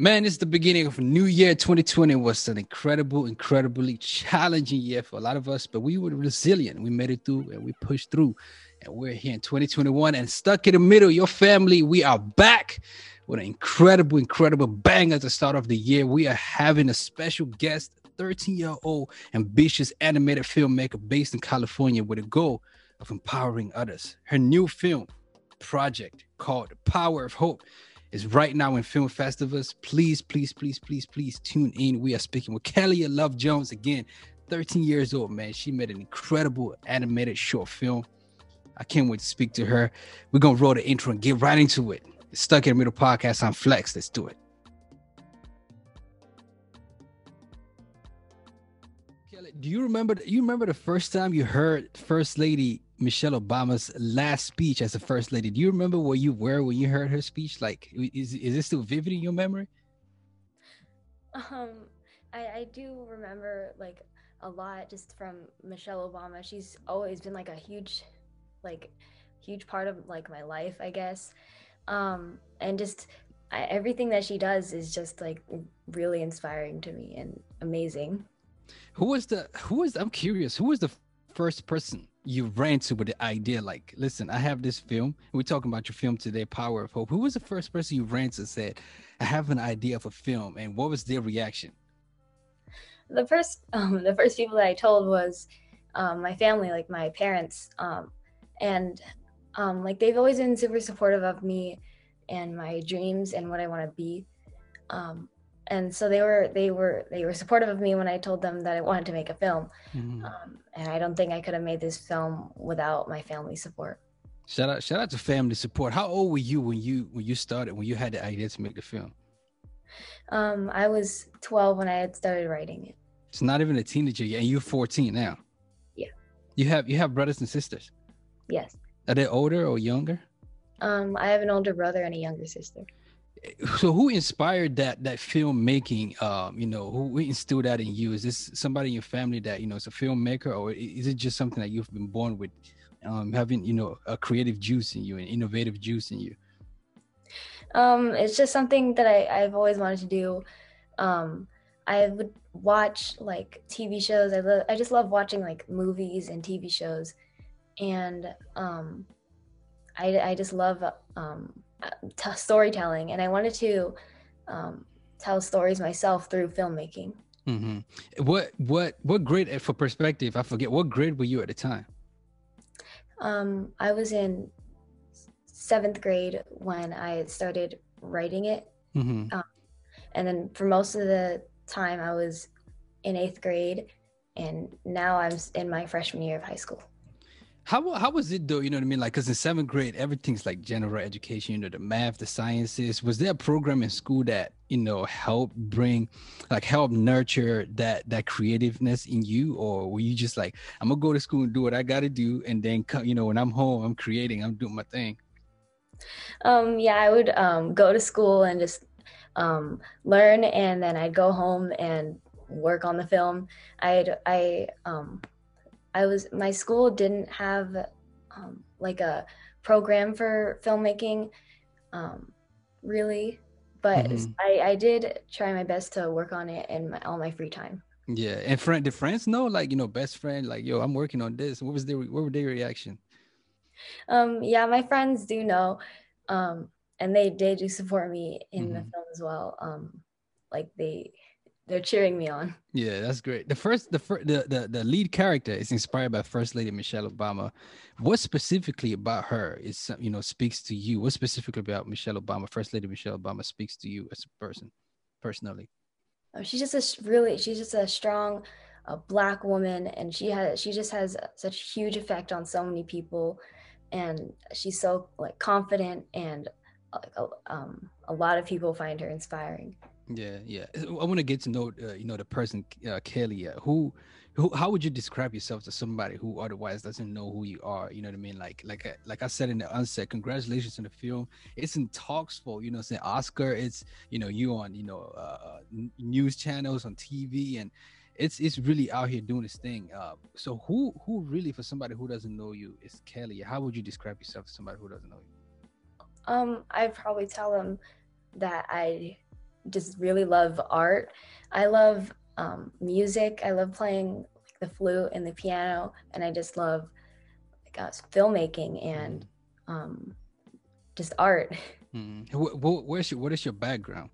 Man, it's the beginning of a new year. 2020 was an incredible, incredibly challenging year for a lot of us, but we were resilient. We made it through and we pushed through. And we're here in 2021 and stuck in the middle. Your family, we are back with an incredible, incredible bang at the start of the year. We are having a special guest, 13 year old ambitious animated filmmaker based in California with a goal of empowering others. Her new film project called Power of Hope is right now in film festivals. Please, please, please, please, please tune in. We are speaking with Kalia Love Jones again, 13 years old, man. She made an incredible animated short film. I can't wait to speak to her. We're gonna roll the intro and get right into it. It's Stuck in the Middle podcast on Flex. Let's do it. Kelly, do you remember? You remember the first time you heard First Lady Michelle Obama's last speech as a first lady. Do you remember where you were when you heard her speech? Like, is is this still vivid in your memory? Um, I I do remember like a lot just from Michelle Obama. She's always been like a huge, like, huge part of like my life, I guess. Um, and just I, everything that she does is just like really inspiring to me and amazing. Who was the who was I'm curious, who was the first person you ran to with the idea like listen i have this film. We're talking about your film today power of hope. Who was the first person you ran to said i have an idea of a film and what was their reaction? The first um, the first people that i told was um, my family like my parents um, and um, like they've always been super supportive of me and my dreams and what i want to be um, and so they were they were they were supportive of me when I told them that I wanted to make a film, mm-hmm. um, and I don't think I could have made this film without my family support. Shout out shout out to family support. How old were you when you when you started when you had the idea to make the film? Um, I was 12 when I had started writing it. It's not even a teenager yet, and you're 14 now. Yeah. You have you have brothers and sisters. Yes. Are they older or younger? Um, I have an older brother and a younger sister so who inspired that that filmmaking um you know who instilled that in you? Is this somebody in your family that you know is a filmmaker or is it just something that you've been born with um having you know a creative juice in you an innovative juice in you? Um it's just something that i i've always wanted to do. Um i would watch like tv shows. I love i just love watching like movies and tv shows. And um i i just love um t- storytelling, and I wanted to um, tell stories myself through filmmaking. Mm-hmm. What what what grade for perspective? I forget what grade were you at the time. Um, I was in seventh grade when I started writing it, mm-hmm. um, and then for most of the time I was in eighth grade, and now I'm in my freshman year of high school. How how was it though? You know what I mean? Like, cause in seventh grade, everything's like general education. You know, the math, the sciences. Was there a program in school that you know helped bring, like, help nurture that that creativeness in you, or were you just like, I'm gonna go to school and do what I got to do, and then come, you know, when I'm home, I'm creating, I'm doing my thing. Um, yeah, I would um, go to school and just um, learn, and then I'd go home and work on the film. I'd I um I was my school didn't have um, like a program for filmmaking, um, really, but mm-hmm. I, I did try my best to work on it in my, all my free time. Yeah, and friend, did friends know? Like you know, best friend, like yo, I'm working on this. What was their what were their reaction? Um, yeah, my friends do know, um, and they they do support me in mm-hmm. the film as well. Um, like they they're cheering me on. Yeah, that's great. The first, the first, the, the the lead character is inspired by First Lady Michelle Obama. What specifically about her is you know speaks to you? What specifically about Michelle Obama, First Lady Michelle Obama, speaks to you as a person, personally? Oh, she's just a really, she's just a strong, a black woman, and she has, she just has such huge effect on so many people, and she's so like confident, and like um, a lot of people find her inspiring. Yeah, yeah. I want to get to know, uh, you know, the person uh, Kelly. Uh, who, who, how would you describe yourself to somebody who otherwise doesn't know who you are? You know what I mean? Like, like, uh, like I said in the onset, congratulations on the film. It's in talks for, you know, say Oscar. It's, you know, you on, you know, uh, uh news channels on TV, and it's it's really out here doing this thing. Uh, so who, who really, for somebody who doesn't know you, is Kelly? How would you describe yourself to somebody who doesn't know you? Um, I'd probably tell them that I just really love art. I love um, music. I love playing the flute and the piano, and I just love like, uh, filmmaking and um, just art. Mm. Where's your, what is your background?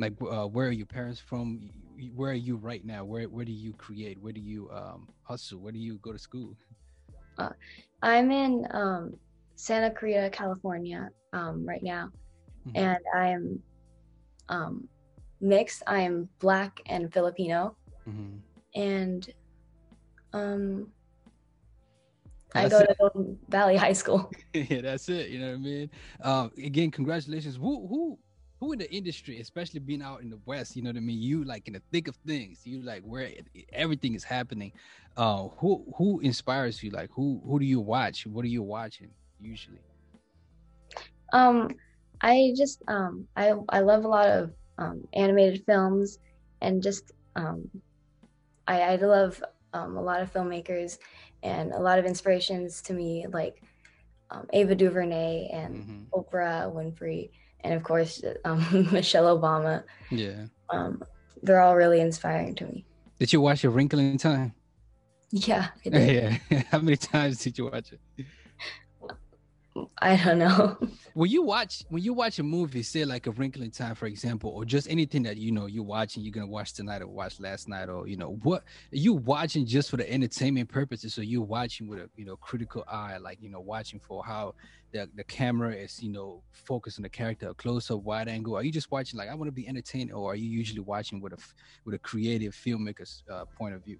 Like, uh, where are your parents from? Where are you right now? Where where do you create? Where do you um, hustle? Where do you go to school? Uh, I'm in um, Santa Clarita, California, um, right now, mm-hmm. and I am um, mixed. I am black and Filipino, mm-hmm. and um, I go it. to Golden Valley High School. yeah, that's it. You know what I mean? Um, again, congratulations. Who who who in the industry, especially being out in the West, you know what I mean? You like in the thick of things. You like where everything is happening. Uh, who who inspires you? Like who who do you watch? What are you watching usually? Um, I just um I I love a lot of um, animated films and just um, I I love um, a lot of filmmakers and a lot of inspirations to me like um, Ava DuVernay and mm-hmm. Oprah Winfrey and of course um, Michelle Obama. Yeah. Um, they're all really inspiring to me. Did you watch A Wrinkle in Time? Yeah. Yeah. How many times did you watch it? I don't know. When you watch when you watch a movie, say like a Wrinkle in Time, for example, or just anything that you know you're watching, you're gonna watch tonight or watch last night, or you know what you watching just for the entertainment purposes, so you're watching with a you know critical eye, like you know watching for how the the camera is you know focused on the character, close up, wide angle. Are you just watching like I want to be entertained, or are you usually watching with a with a creative filmmaker's uh, point of view?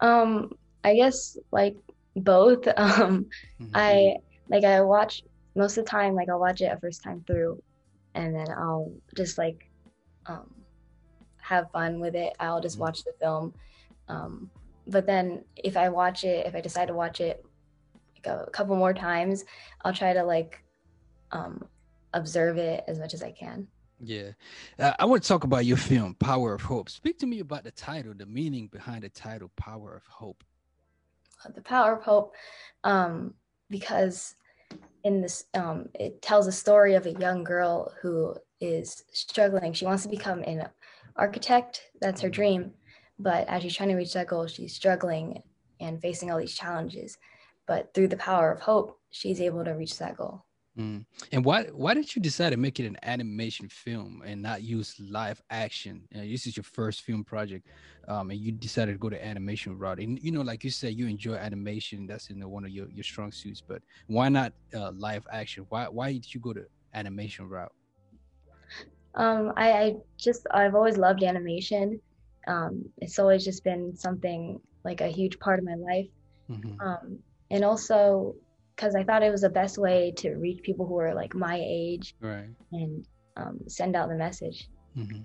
Um, I guess like both. Um, mm-hmm. I like I watch most of the time like I'll watch it a first time through and then I'll just like um have fun with it. I'll just mm-hmm. watch the film. Um but then if I watch it, if I decide to watch it like a couple more times, I'll try to like um observe it as much as I can. Yeah. Uh, I want to talk about your film, Power of Hope. Speak to me about the title, the meaning behind the title, Power of Hope. The Power of Hope. Um, because in this um, it tells a story of a young girl who is struggling. She wants to become an architect. That's her dream. But as she's trying to reach that goal she's struggling and facing all these challenges. But through the power of hope she's able to reach that goal Mm. And why why did you decide to make it an animation film and not use live action? You know, this is your first film project, um, and you decided to go the animation route. And you know, like you said, you enjoy animation. That's in one of your, your strong suits. But why not uh, live action? Why why did you go the animation route? Um, I, I just I've always loved animation. Um, it's always just been something like a huge part of my life. Mm-hmm. Um, and also because I thought it was the best way to reach people who are like my age, right? And um, send out the message. Mm-hmm.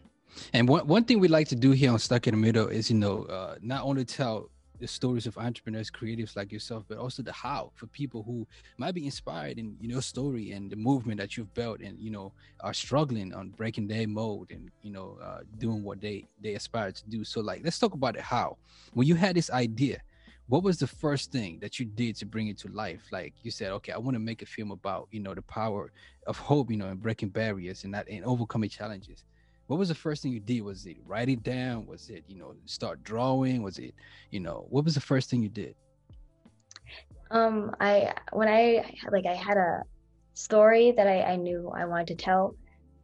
And one one thing we like to do here on Stuck in the Middle is, you know, uh, not only tell the stories of entrepreneurs, creatives like yourself, but also the how for people who might be inspired in your story and the movement that you've built, and you know are struggling on breaking their mold and you know uh, doing what they they aspire to do. So, like, let's talk about it. How when you had this idea, what was the first thing that you did to bring it to life? Like you said okay i want to make a film about you know the power of hope you know and breaking barriers and that and overcoming challenges. What was the first thing you did? Was it write it down? Was it you know start drawing? Was it you know what was the first thing you did? Um i when i like i had a story that i, I knew i wanted to tell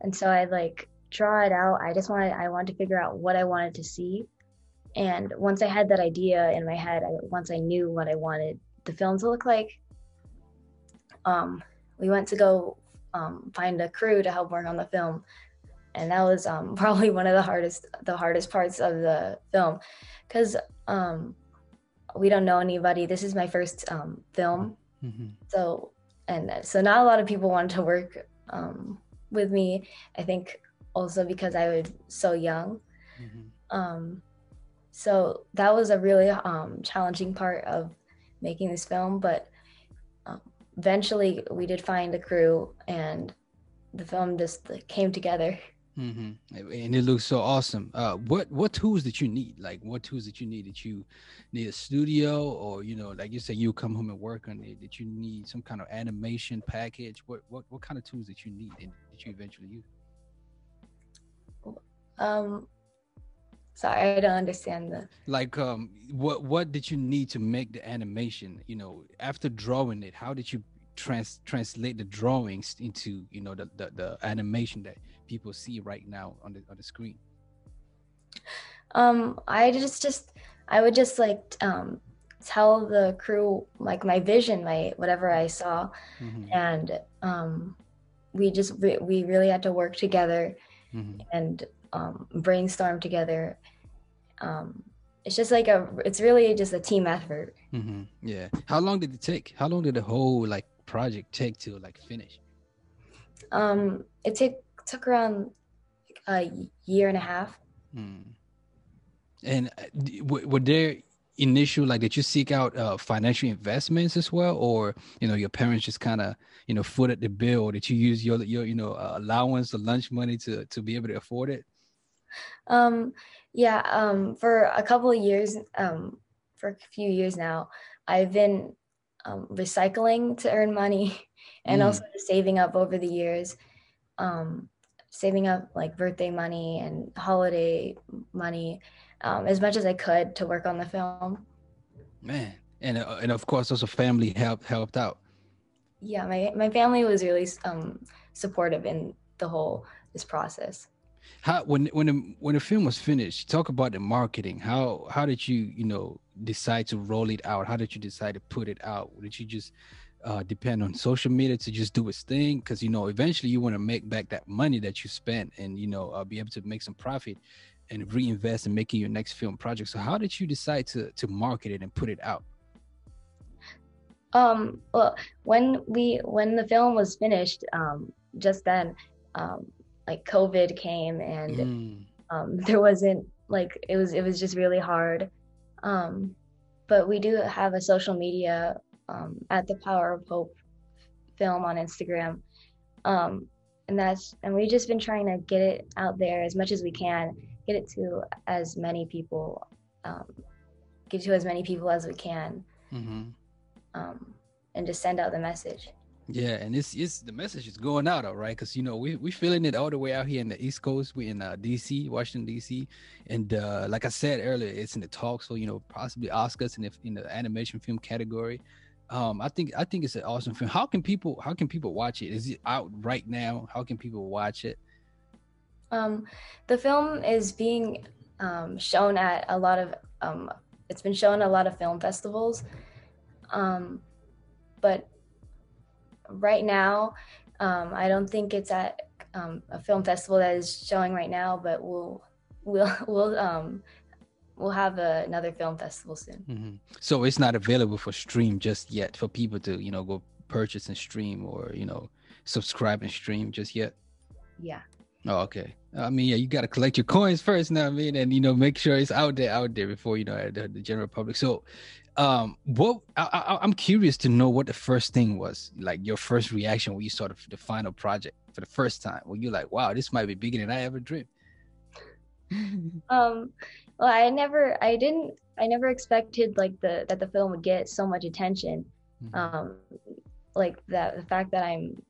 and so i like draw it out. I just wanted i wanted to figure out what i wanted to see and once I had that idea in my head, I, once I knew what I wanted the film to look like, um, we went to go um, find a crew to help work on the film, and that was um, probably one of the hardest the hardest parts of the film, because um, we don't know anybody. This is my first um, film, mm-hmm. so and so not a lot of people wanted to work um, with me. I think also because I was so young. Mm-hmm so that was a really um, challenging part of making this film but um, eventually we did find a crew and the film just came together. Mm-hmm. and it looks so awesome. Uh, what what tools did you need? Like what tools did you need? Did you need a studio or you know like you said you come home and work on it. Did you need some kind of animation package? What what, what kind of tools did you need and did you eventually use? Um, sorry, I don't understand the. Like, um, what what did you need to make the animation? You know, after drawing it, how did you trans translate the drawings into you know the the, the animation that people see right now on the on the screen? Um, I just just I would just like um tell the crew like my vision, my whatever I saw, mm-hmm. and um, we just re- we really had to work together mm-hmm. and um, brainstorm together. Um, it's just like a it's really just a team effort. Mm-hmm. Yeah. How long did it take? How long did the whole like project take to like finish? Um, it took took around a year and a half. Mm. And uh, were there initial like did you seek out uh, financial investments as well or you know your parents just kind of you know footed the bill or did you use your your you know uh, allowance or lunch money to to be able to afford it um yeah um for a couple of years um for a few years now i've been um, recycling to earn money and mm. also saving up over the years um saving up like birthday money and holiday money um, as much as I could to work on the film. Man, and uh, and of course, also family helped helped out. Yeah, my my family was really um, supportive in the whole this process. How when when the, when the film was finished, talk about the marketing. How how did you you know decide to roll it out? How did you decide to put it out? Did you just uh, depend on social media to just do its thing? Because you know eventually you want to make back that money that you spent and you know uh, be able to make some profit and reinvest in making your next film project. So how did you decide to to market it and put it out? Um, well, when we when the film was finished, um, just then, um, like COVID came and mm. um, there wasn't like it was it was just really hard. Um, but we do have a social media um, at the Power of Hope film on Instagram. Um, and that's and we've just been trying to get it out there as much as we can get it to as many people, um, get to as many people as we can, mm-hmm. um, and just send out the message. Yeah, and it's it's the message is going out, all right, because you know we we feeling it all the way out here in the East Coast. We in uh, DC, Washington DC, and uh, like I said earlier, it's in the talk. So you know possibly Oscars in the in the animation film category. Um, I think I think it's an awesome film. How can people how can people watch it? Is it out right now? How can people watch it? Um, the film is being um, shown at a lot of. Um, it's been shown at a lot of film festivals, um, but right now, um, I don't think it's at um, a film festival that is showing right now. But we'll we'll we'll um, we'll have a, another film festival soon. Mm-hmm. So it's not available for stream just yet for people to you know go purchase and stream or you know subscribe and stream just yet. Yeah. Oh, okay. I mean, yeah, you got to collect your coins first now, I mean, and you know, make sure it's out there, out there before you know the, the general public. So, um, what I, am curious to know what the first thing was, like your first reaction when you saw the, the final project for the first time. When you're like, "Wow, this might be bigger than I ever dreamed." um, well, I never, I didn't, I never expected like the that the film would get so much attention. Mm-hmm. Um, like that, the fact that I'm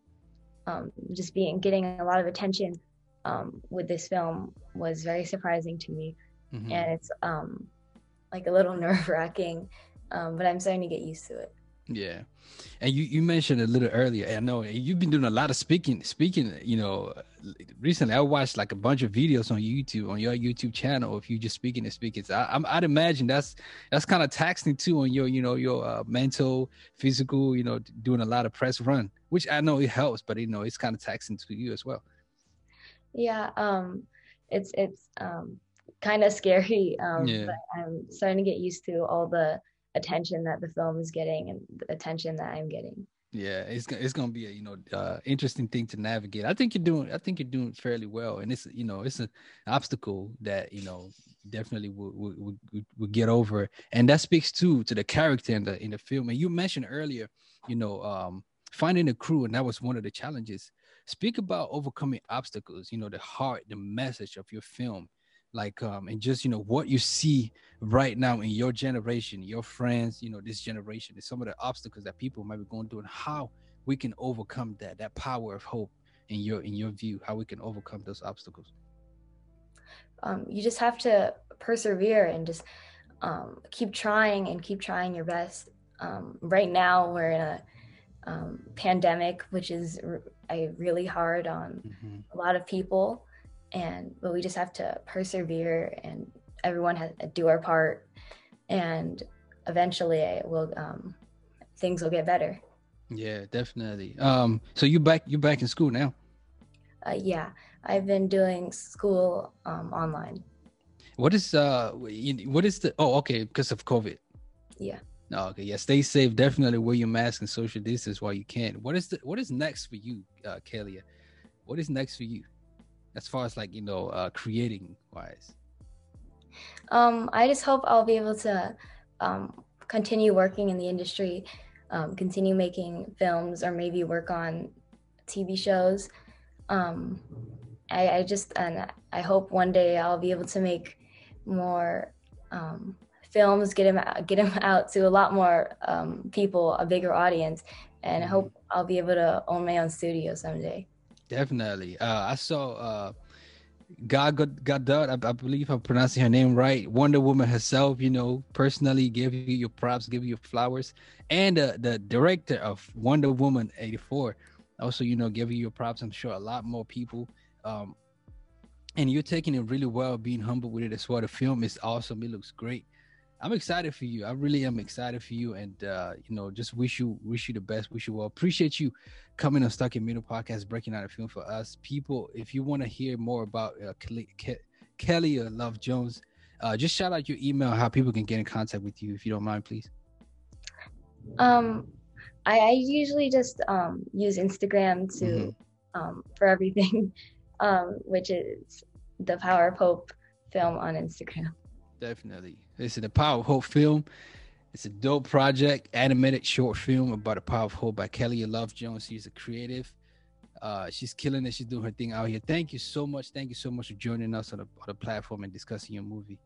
um, just being getting a lot of attention um, with this film was very surprising to me, mm-hmm. and it's um, like a little nerve wracking, um, but I'm starting to get used to it. Yeah, and you you mentioned a little earlier. I know you've been doing a lot of speaking. Speaking, you know, recently I watched like a bunch of videos on YouTube on your YouTube channel. If you just speaking and speaking, so I, I'd imagine that's that's kind of taxing too on your you know your uh, mental, physical. You know, doing a lot of press run, which I know it helps, but you know it's kind of taxing to you as well. Yeah, um, it's it's um, kind of scary, um, yeah. but I'm starting to get used to all the attention that the film is getting and the attention that I'm getting. Yeah, it's it's gonna be a you know uh, interesting thing to navigate. I think you're doing I think you're doing fairly well, and it's you know it's an obstacle that you know definitely will will, will, will get over, and that speaks too to the character in the in the film. And you mentioned earlier, you know, um, finding a crew, and that was one of the challenges speak about overcoming obstacles you know the heart the message of your film like um and just you know what you see right now in your generation your friends you know this generation is some of the obstacles that people might be going through and how we can overcome that that power of hope in your in your view how we can overcome those obstacles um, you just have to persevere and just um, keep trying and keep trying your best. Um, right now, we're in a um, pandemic, which is r- really hard on mm-hmm. a lot of people, and but we just have to persevere and everyone has to do our part, and eventually, it will um, things will get better. Yeah, definitely. Um, so you back you're back in school now? Uh, yeah, I've been doing school um, online. What is uh what is the oh okay because of COVID. Yeah. Oh, okay. Yeah. Stay safe. Definitely wear your mask and social distance while you can. What is the what is next for you, uh Kalia? What is next for you? As far as like, you know, uh creating wise. Um, I just hope I'll be able to um continue working in the industry, um, continue making films or maybe work on TV shows. Um I, I just and I hope one day I'll be able to make more um, films, get them out, get him out to a lot more um, people, a bigger audience, and I hope I'll be able to own my own studio someday. Definitely. Uh, I saw uh, Gal Gadot, I, I, believe I'm pronouncing her name right. Wonder Woman herself, you know, personally give you your props, give you flowers, and uh, the director of Wonder Woman '84 also, you know, give you your props. I'm sure a lot more people um, and you're taking it really well, being humble with it as well. The film is awesome. It looks great. I'm excited for you. I really am excited for you, and uh, you know, just wish you wish you the best. Wish you well. Appreciate you coming on Stuck in Middle podcast, breaking out a film for us. People, if you want to hear more about uh, Kelly, Ke- Kelly or Love Jones, uh, just shout out your email, how people can get in contact with you, if you don't mind, please. Um, I, I usually just um use Instagram to mm-hmm. um for everything. um, which is the Power of Hope film on Instagram. Definitely. This is the Power of Hope film. It's a dope project, animated short film about a power of hope by Kelly Love Jones. She's a creative. Uh, she's killing it. She's doing her thing out here. Thank you so much. Thank you so much for joining us on the, on the platform and discussing your movie.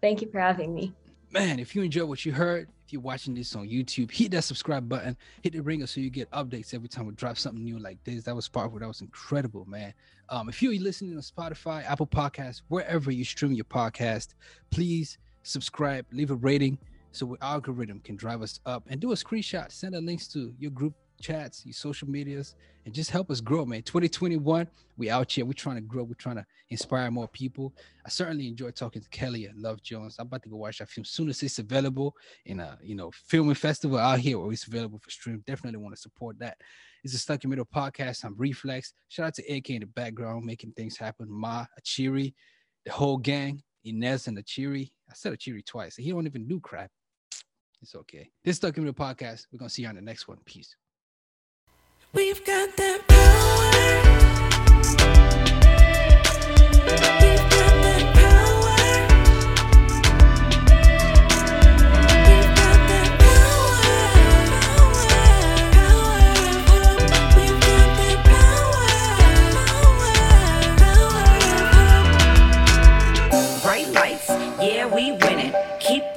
Thank you for having me man, if you enjoyed what you heard, if you're watching this on YouTube, hit that subscribe button, hit the ringer so you get updates every time we drop something new like this. That was powerful. That was incredible, man. Um, if you're listening on Spotify, Apple Podcasts, wherever you stream your podcast, please subscribe, leave a rating so our algorithm can drive us up and do a screenshot, send a links to your group chats, your social medias, and just help us grow, man. 2021, we out here. We're trying to grow. We're trying to inspire more people. I certainly enjoy talking to Kelly and Love Jones. I'm about to go watch that film soon as it's available in a you know filming festival out here or it's available for stream. Definitely want to support that. It's a Stuck in Middle podcast. I'm Reflex. Shout out to AK in the background making things happen. Ma, Achiri, the whole gang, Inez and Achiri. I said Achiri twice. He don't even do crap. It's okay. This Stuck in Middle podcast. We're gonna see you on the next one. Peace. We've got that power.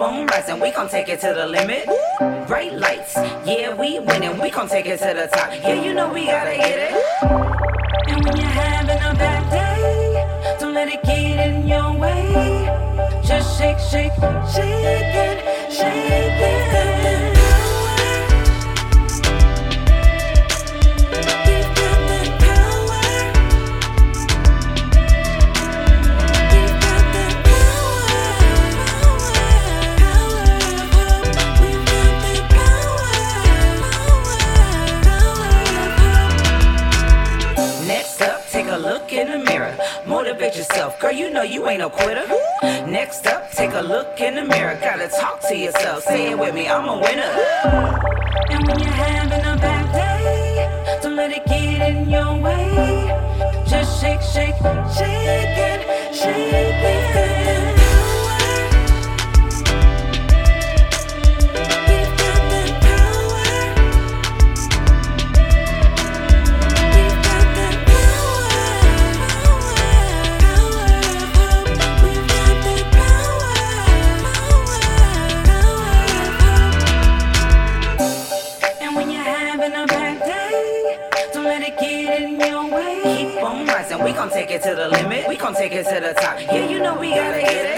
On rising, we gon' take it to the limit. Bright lights, yeah, we winning, we gon' take it to the top. Yeah, you know we gotta hit it. And when you're having a bad day, don't let it get in your way. Just shake, shake, shake it, shake. take it to the limit. We gon' take it to the top. Yeah, you know we gotta get it.